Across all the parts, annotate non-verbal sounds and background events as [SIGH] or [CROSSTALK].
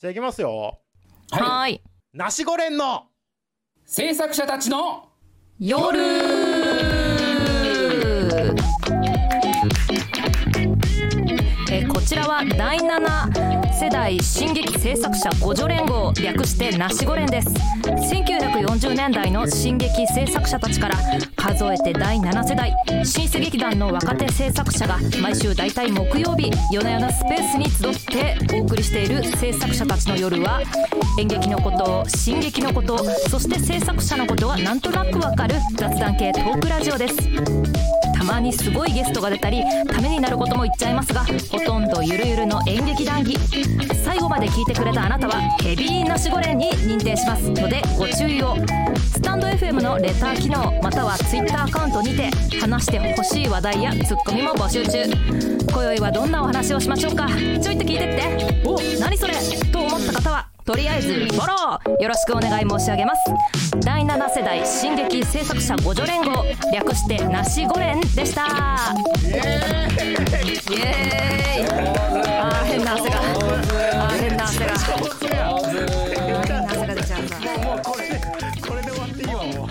じゃあいきますよ。はい。ナシゴレンの。制作者たちの。夜ちらは第7世代進撃制作者互助連合略してナシゴ連です。1940年代の進撃制作者たちから数えて第7世代新世劇団の若手制作者が毎週大体木曜日夜な夜なスペースに集ってお送りしている制作者たちの夜は演劇のこと進撃のことそして制作者のことがなんとなくわかる雑談系トークラジオです。まにすごいゲストが出たりためになることも言っちゃいますがほとんどゆるゆるの演劇談義最後まで聞いてくれたあなたはヘビーナシゴレンに認定します。のでご注意を。スタンド FM のレター機能または Twitter アカウントにて話してほしい話題やツッコミも募集中今宵はどんなお話をしましょうか。ちょいと聞いてって。お何それ。と思った方は。とりあえずフォローよろしくお願い申し上げます。第7世代進撃制作者互助連合略してナシゴレンでした。イエーイ。あー変な汗が。あー変な汗が。変な汗が出ちゃうんだもうこれでこれで終わっていいわもう。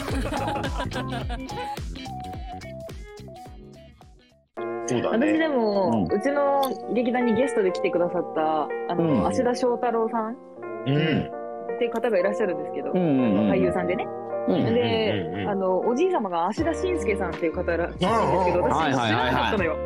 私でも、うちの劇団にゲストで来てくださったあの、うん。芦田翔太郎さんうん。っていう方がいらっしゃるんですけど、うんうんうん俳優さんでね、うんで、うんうんうんあのおじい様が芦田伸介さんっていう方らしいんですけど私知らなかったのよ、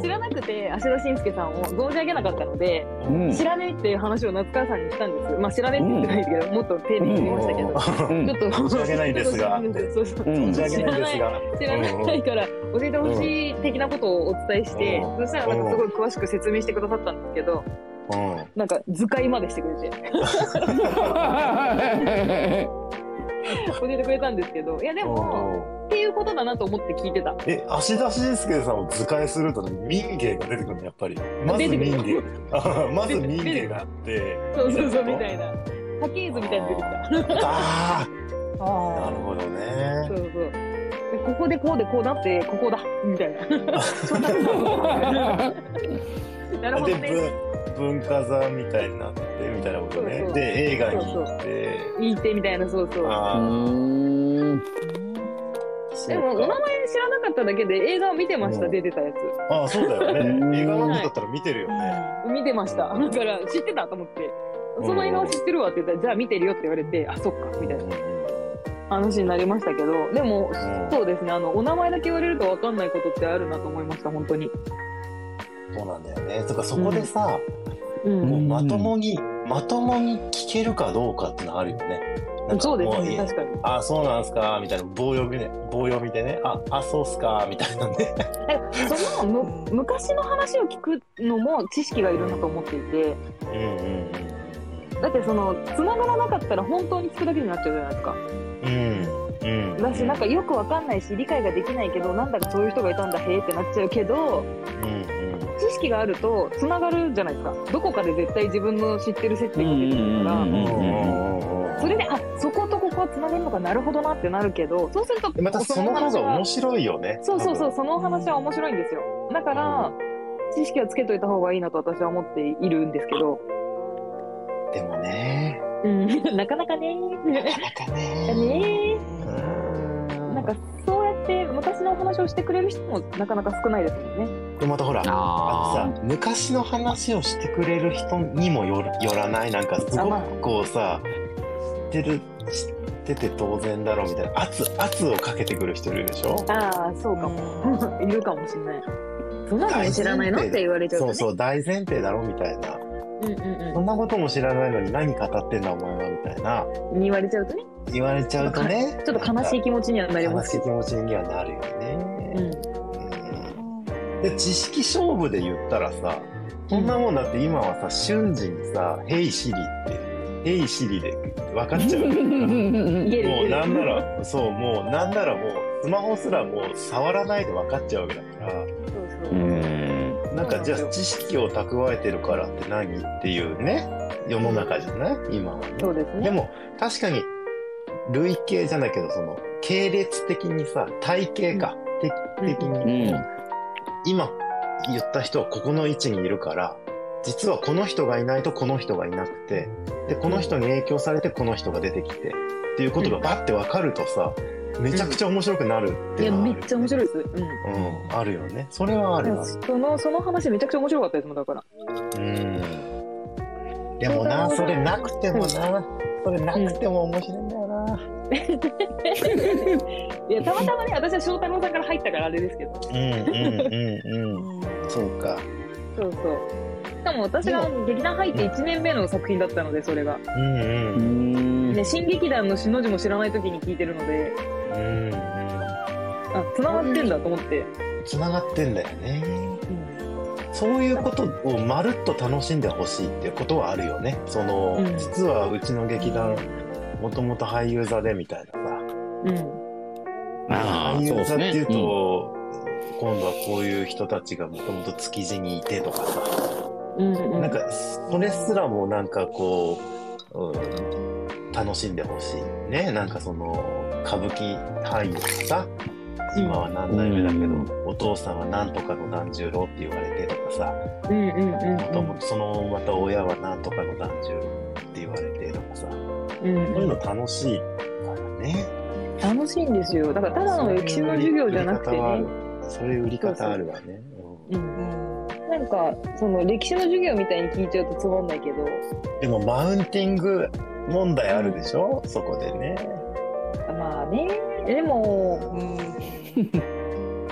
知らなくて芦田伸介さんを存じ上げなかったので、うん。知らねえっていう話を夏川さんにしたんです。まあ知らねえって言ってないけど、もっと丁寧に言いましたけど、うんちょっと存じ上げないですが。そうそうう。ん。存じ上げないですが。知らないから教えてほしい的なことをお伝えして、うん。そしたらなんかすごい詳しく説明してくださったんですけど、うんなんか図解までしてくれて。[LAUGHS] 教えてくれたんですけど。いやでも、っていうことだなと思って聞いてた。え、芦田伸介さんを図解すると民芸が出てくるのやっぱり。まず民芸。[LAUGHS] あまず民芸があって。そうそうそうみたいな。家系図みたいなの出てきた。あ [LAUGHS] あ、なあるほどそね。うそう。でここでこうでこうなってここだみたいな [LAUGHS] なるほで、どね。文文化座みたいになってみたいなことね。そう。そう。で、映画に行って。いいってみたいなそうそう。でもお名前知らなかっただけで映画を見てましたうん。出てたやつ。ああ、そうだようん。ね。映画のことだったら見てるよね。見てました。だから知ってたと思って。その映画を知ってるわって言ったら、じゃあ見てるよって言われて、あ、そっか、みたいな話になりましたけど、でも、ん。そうですね、あの、お名前だけ言われると分かんないことってあるなと思いました、本当に。そうなんだよね。とか、そこでさ、うん。もうまともに、まともに聞けるかどうかってのあるよね。そうですね、もいい確かに。あ、そうなんすかみたいな棒読みで、棒読みでね、あ、あ、そうっすかみたいなね。そのむ昔の話を聞くのも知識がいるなと思っていて、うんうんうん。だってその、繋がらなかったら本当に聞くだけになっちゃうじゃないですか。うん。うん。だし、なんかよくわかんないし、理解ができないけど、なんだかそういう人がいたんだ、へえってなっちゃうけど、うん識があると繋がるじゃないですかどこかで絶対自分の知ってる接点が出てくるから、それであそことここは繋がるのかなるほどなってなるけどそうするとまたその方が面白いよね。そうそうそうそのお話は面白いんですよだから、知識はつけといた方がいいなと私は思っているんですけど、でもね、うん、なかなかねなかなかね。ねなんかそうって昔のお話をしてくれる人もなかなか少ないですもんね。でまたほら、ああのさ、昔の話をしてくれる人にもよるよらない？なんかすごあまあ。くこうさ、知ってる、知ってて当然だろうみたいな、圧、圧をかけてくる人いるでしょ？ああそうかも。[LAUGHS] いるかもしれない。そんなの？も知らないの？って言われちゃうとね。そうそう、大前提だろみたいな。うんうんそんなことも知らないのに何語ってんだお前はみたいな。うん言われちゃうとね言われちゃうとね。ちょっと悲しい気持ちにはなり悲ますけど。しい気持ちにはなるよね。うん。うんで知識勝負で言ったらさ、そんなもんだって今はさ、瞬時にさ、ヘイシリって、ヘイシリで分かっちゃう。[LAUGHS] も。うなんなら、そう、もうなんならもう、スマホすらもう触らないで分かっちゃうわけだから、そううそう。ん。なんかじゃあ知識を蓄えてるからって何っていうね、世の中じゃない？今はね。そうですね。でも、確かに、類型じゃないけど、その、系列的にさ、体型か、的的に、うん。今言った人はここの位置にいるから、実はこの人がいないとこの人がいなくてでこの人に影響されてこの人が出てきてっていうことがバッて分かるとさめちゃくちゃ面白くなるっていうのはあるめっちゃ面白いです。うん。うん、あるよね。それはあるわその、その話めちゃくちゃ面白かったですもん、だから。うん。でもなそれなくてもな。それなくても面白いんだよな、[LAUGHS] いや、たまたまね、私は翔太郎さんから入ったからあれですけど。うん、うんうんうん。そうか。そうそう。しかも私が劇団入って1年目の作品だったので、それが。うんううん。んね、新劇団のしの字も知らない時に聞いてるので、うんうん。あ、繋がってんだと思って。つながってんだよね。うん。そういうことをまるっと楽しんでほしいっていうことはあるよね。その、うん。実はうちの劇団もともと俳優座でみたいなさ。うん。ああ俳優そうですね座っていうと、今度はこういう人たちがもともと築地にいてとかさ、うんうん。なんかそれすらもなんかこう、うん、楽しんでほしいねなんかその歌舞伎俳優がさ今は何代目だけど、うんお父さんは何とかの團十郎って言われてとかさうんうんうんそのまた親は何とかの團十郎って言われてとかさうんそういううん。の楽しいからね楽しいんですよ。だからただの歴史の授業じゃなくてね。そういう売り方あるわね。うんうん。なんか、その歴史の授業みたいに聞いちゃうとつまんないけど、でもマウンティング問題あるでしょ？そこでね。まあね、でも、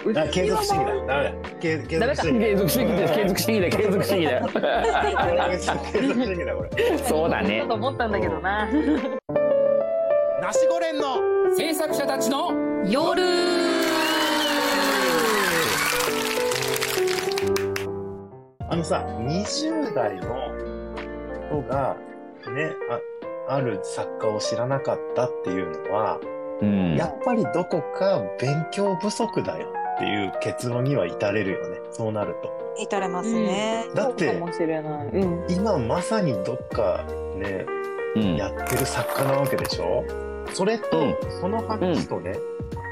うあ継続主義はだ。ダメだ。継続主義。継続主義だ。よ継続主義だ。よ継続主義だ。よ継続主義だ。これ。そうだね。だと思ったんだけどな。ナシゴレンの制作者たちの夜あのさ、20代の人がね、あある作家を知らなかったっていうのは、うんやっぱりどこか勉強不足だよっていう結論には至れるよね。そうなると。至れますね。だってそうかもしれない。うん。今まさにどっかね、うんやってる作家なわけでしょ？それと、うんその話とね、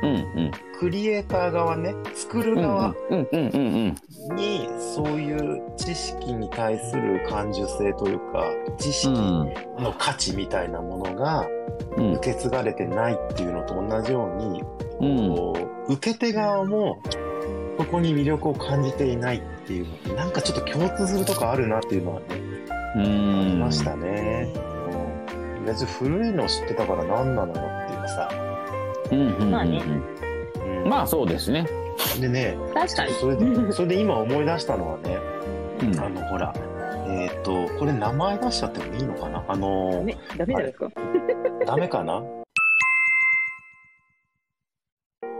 うんクリエイター側ね、作るうん側に、そういう知識に対する感受性というか、知識うんの価値みたいなものがうん受け継がれてないっていうのと同じように、うんこう受け手側もそこに魅力を感じていないっていうのなんかちょっと共通するとこあるなっていうのはね、うんいましたね。うん別に古いの知ってたから何なのよっていうさ。うんうんうんまあねうんまあそうですねでね、確かに。それで、それで今思い出したのはね、うんあの、ほら、えっ、と、これ名前出しちゃってもいいのかな？あのダメ、ダメじゃないですか。ダメかな？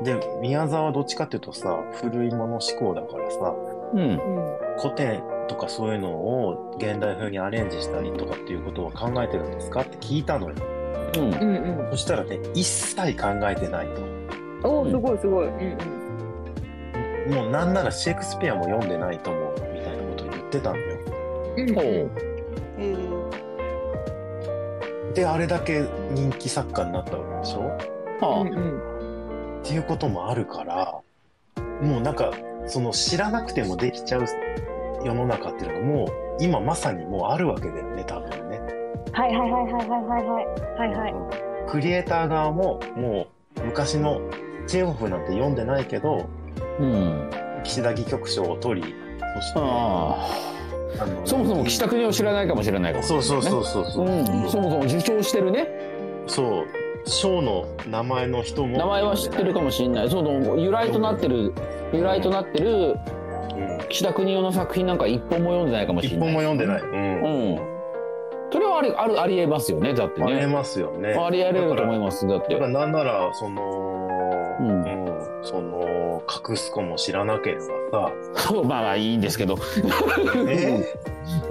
で、宮沢はどっちかっていうとさ、古いもの思考だからさ、うんうん。古典とかそういうのを現代風にアレンジしたりとかっていうことは考えてるんですか？って聞いたのよ。うんうんうん。そしたらね、一切考えてないと。おお、すごいすごい。うんうん。もうなんならシェイクスピアも読んでないと思うみたいなことを言ってたのよ。うんほうえで、あれだけ人気作家になったわけでしょ？はうんうん。っていうこともあるから、もうなんか、その知らなくてもできちゃう世の中っていうのがもう今まさにもうあるわけだよね、多分ね。はいはいはいはいはいはいはい。はいはい。クリエイター側ももう昔のチェーホフなんて読んでないけど、うん岸田戯曲賞を取り、そして、ああそもそも岸田国を知らないかもしれないかもしれないねそうそうそうそうそう。うんそもそも受賞してるねそう。賞の名前の人も。名前は知ってるかもしれないその由来となってる由来となってるうん岸田国夫の作品なんか一本も読んでないかもし一れない本も読んでない。うん。うんそれはありあるありえますよねだってありえねますよね。ありえると思いますだって。だからなんなら、その、ううんん、その、隠す子も知らなければそう [LAUGHS] まあまあいいんですけど。さ、ね、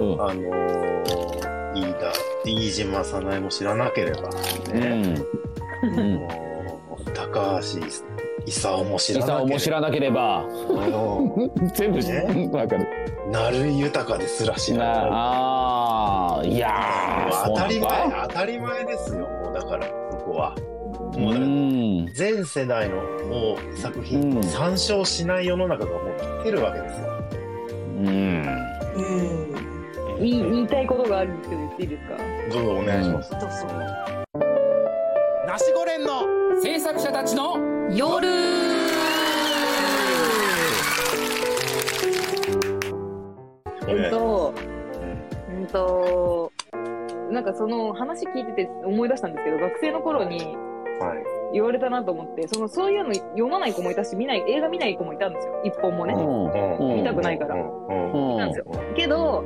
うん。あのー、飯田、飯島早苗も知らなければ、うね、ん。うん。高橋勲も知らなければ、伊沢も知らなければ。うん [LAUGHS] 全部知ね。わかる。成井豊ですら知らない。ああいや当たり前、か当たり前ですよ、もうだから、そこは。うもうだからん。全世代のもう作う品ん。参照しない世の中がもう来てるわけですよ。うん。うん。言い言いたいことがあるんですけど言っていいですか？どうぞお願いします。どうぞ。ナシゴレンの制作者たちの夜。えっと、うんと、なんかその話聞いてて思い出したんですけど、学生の頃にはい。言われたなと思って、そのそういうの読まない子もいたし、見ない、映画見ない子もいたんですよ。一本もね。うん見たくないから。うん。なんですよ。けど、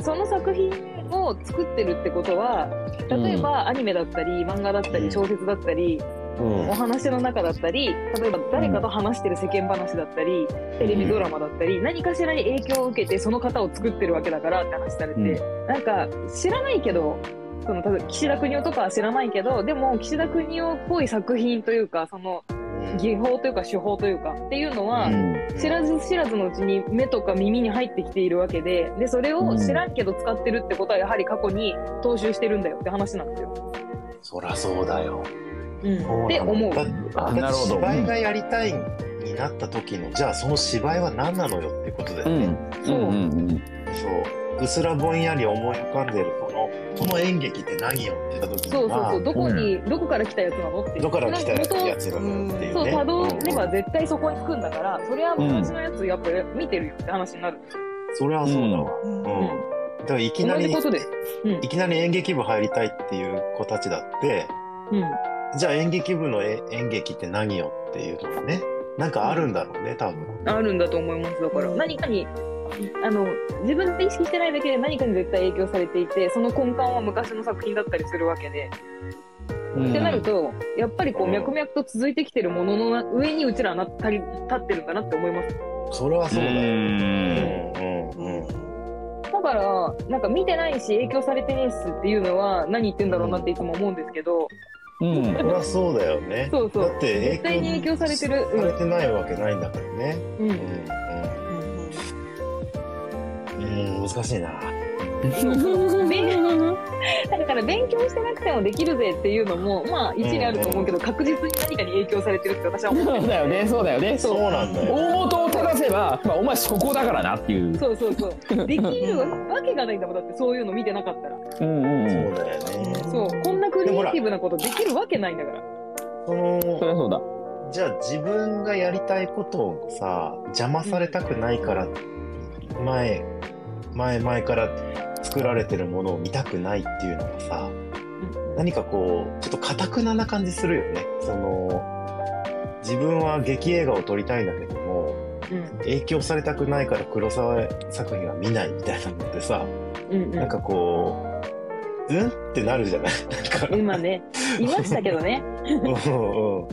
その作品を作ってるってことは、例えばアニメだったり、漫画だったり、小説だったり、うんお話の中だったり、例えば誰かと話してる世間話だったり、テレビドラマだったり、何かしらに影響を受けてその方を作ってるわけだからって話されて、うん。なんか知らないけど、その、例えば岸田邦夫とかは知らないけど、でも岸田邦夫っぽい作品というか、その技法というか手法というかっていうのは、知らず知らずのうちに目とか耳に入ってきているわけで、で、それを知らんけど使ってるってことはやはり過去に踏襲してるんだよって話なんですよ。そらそうだよ。うん。って思う。なるほど芝居がやりたいになった時の、じゃあその芝居は何なのよってことだよね。うんそううんうんそう。うすらぼんやり思い浮かんでるこの、この演劇って何よって言った時にはそうそうそう、どこに、どこから来たやつなのって。どこから来たやつ元やつなのよっていうそう、ね。たどればうん絶対そこに着くんだから、それは昔のやつやっぱ見てるよって話になる。それはそうだわ。うんうん。だからいきなり。いきなり演劇部入りたいっていう子たちだって、うん。じゃあ演劇部のえ演劇って何よっていうのがね、なんかあるんだろうね、多分。あるんだと思います。だから、何かに、あの、自分で意識してないだけで何かに絶対影響されていて、その根幹は昔の作品だったりするわけで。うんってなると、やっぱりこう、うん脈々と続いてきてるものの上にうちらはなったり、立ってるんだなって思います。それはそうだよ。うんうんうんうん。だから、なんか見てないし影響されてねえっすっていうのは何言ってんだろうなっていつも思うんですけど、うんそれはそうだよね。そうそうだって絶対に影響されてるされてないわけないんだからね。うん。ううんんうん。うん、難しいな。勉 [LAUGHS] だから勉強してなくてもできるぜっていうのも、まあ一理あると思うけど、確実に何かに影響されてるって私は思ってそうだよねそうだよねそうなんだよ。大元を正せば、まあ、お前そこだからなっていうそうそうそう。できるわけがないんだもん、だってそういうの見てなかったら。うんうんうんそうだよね。そう。クリエイティブなことできるわけないんだから。そそりの、ゃそうだじゃあ自分がやりたいことをさ、邪魔されたくないから、前、前々から作られてるものを見たくないっていうのがさ、何かこう、ちょっと堅くなな感じするよね。その、自分は劇映画を撮りたいんだけども、うん。影響されたくないから黒沢作品は見ないみたいなのってさ、うん。うん。なんかこう、うん？ってなるじゃない？[LAUGHS] 今ね、いましたけどね。うんうん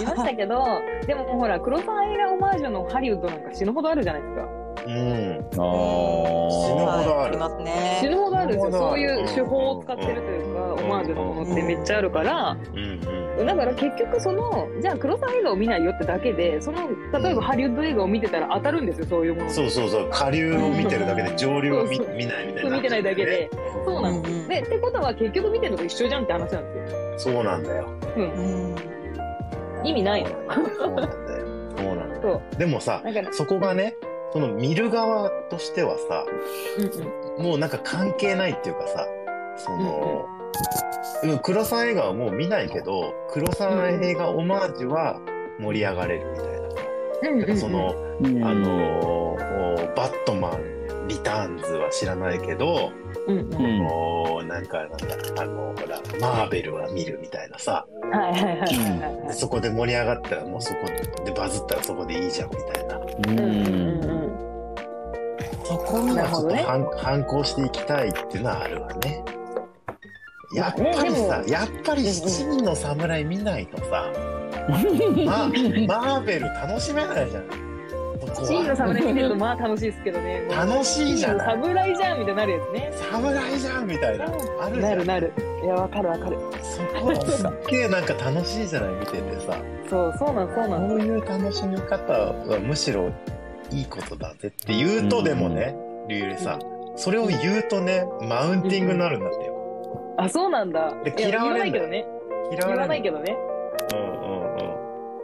いましたけど、でもほら、黒沢映画オマージュのハリウッドなんか死ぬほどあるじゃないですか。うん。あ死ぬほどあるります死ね。ぬほどあるんですよ。そういう手法を使ってるというか、オマージュのものってめっちゃあるから、うんだから結局その、じゃあ黒沢映画を見ないよってだけで、その、例えばハリウッド映画を見てたら当たるんですよ、そういうもの。そうそうそう、下流を見てるだけで上流は見そうそう見ないみたいな。そう見てないだけで。そうなんです。うんうんで、ってことは結局見てるのと一緒じゃんって話なんですよ。そうなんだよ。うん。うん意味ないの。そうなんだよ。そうなんだよ。でもさ、そこがね、その見る側としてはさ、うんうん。もうなんか関係ないっていうかさ、その、うん黒沢映画はもう見ないけど、黒沢映画オマージュは盛り上がれるみたいなさ。うんうんうんその、うんあのーバットマン、リターンズは知らないけど、うんうん。うんもうなんかなんだ、あの、ほら、マーベルは見るみたいなさ、はいはいはいはいはいでそこで盛り上がったらもうそこでバズったらそこでいいじゃんみたいな。ううんうんうんんそこにはちょっとなるほどね反,、反抗していきたいっていうのはあるわね。やっぱりねさ、でやっぱり七人の侍見ないとさ、ま、マーベル楽しめないじゃん。そこシーンのは侍見てるとまあ楽しいですけどね。楽しいじゃない？侍じゃんみたいになるやつね。侍じゃんみたいな。ある。なんるなる。いや、わかるわかる。そこすっげえなんか楽しいじゃない見ててさ。そう、そうなん、そうなん。こういう楽しみ方はむしろいいことだぜって言うとでもね、リュウリさん、それを言うとね、マウンティングになるんだってよ。あ、そうなんだ。でいや嫌われ言わないけどね。嫌言わわれないけどね。うんうんうん。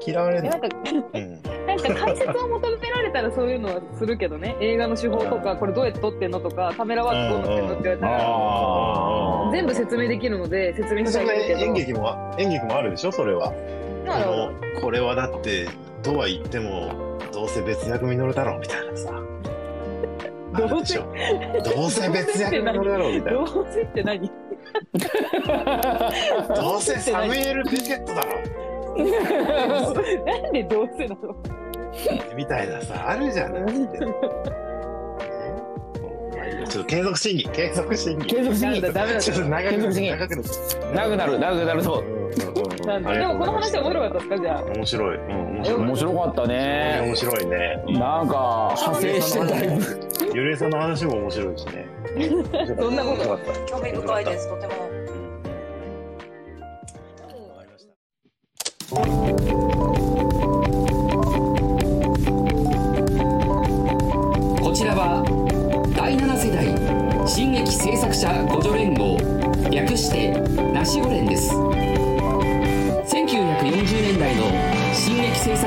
嫌われるのなんか、うん。[LAUGHS] なんか解説を求められたらそういうのはするけどね。映画の手法とか、これどうやって撮ってんのとか、カメラワークどうなってんのって言われたら、あ全部説明できるので、説明したそんないけど。演劇も、演劇もあるでしょそれは。なるほど。このこれはだって、とは言っても、どうせ別役実るだろうみたいなさ。どうしょどうせ別役実るだろうみたいな。どうせって何？どうせサムエル・ベケットだろ。なんでどうせなの？みたいなさ、あるじゃない。ちょっと継続審議、継続審議。継続審議。だダメだちょっと長く長くなる。長くなる長くなるそうなんだでもこの話は面白かったですかじゃあ。面白い。うん、面白い。面白かったね面白いね。なんか派生してだいぶゆるえさんの話も面白いしね。そんなことよかった。興味深いです、とても。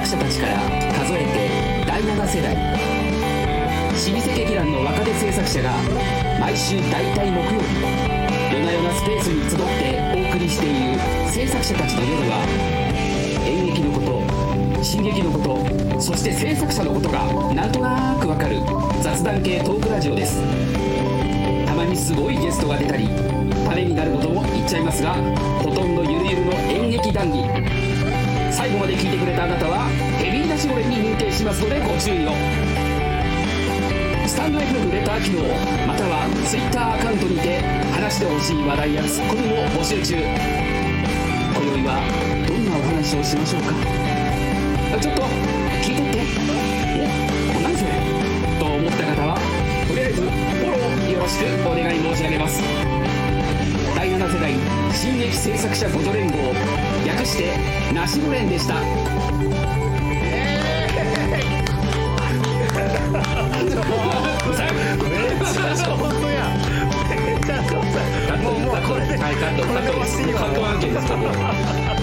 者たちから数えて第7世代。老舗劇団の若手制作者が毎週大体木曜日夜な夜なスペースに集ってお送りしている制作者たちの夜は演劇のこと進撃のことそして制作者のことがなんとなくわかる雑談系トークラジオです。たまにすごいゲストが出たりためになることも言っちゃいますがほとんどゆるゆるの演劇談義。最後まで聞いてくれたあなたはヘビーナシゴレに認定しますのでご注意をスタンド FM レター機能または Twitter アカウントにて話してほしい話題やツッコミも募集中。今宵はどんなお話をしましょうか？ちょっと聞いてってお何それと思った方はとりあえずフォローよろしくお願い申し上げます代新劇制作者ごと連合略してナシゴレンでした。うざいもうもうこれではいカット。カット。ですカット。案件です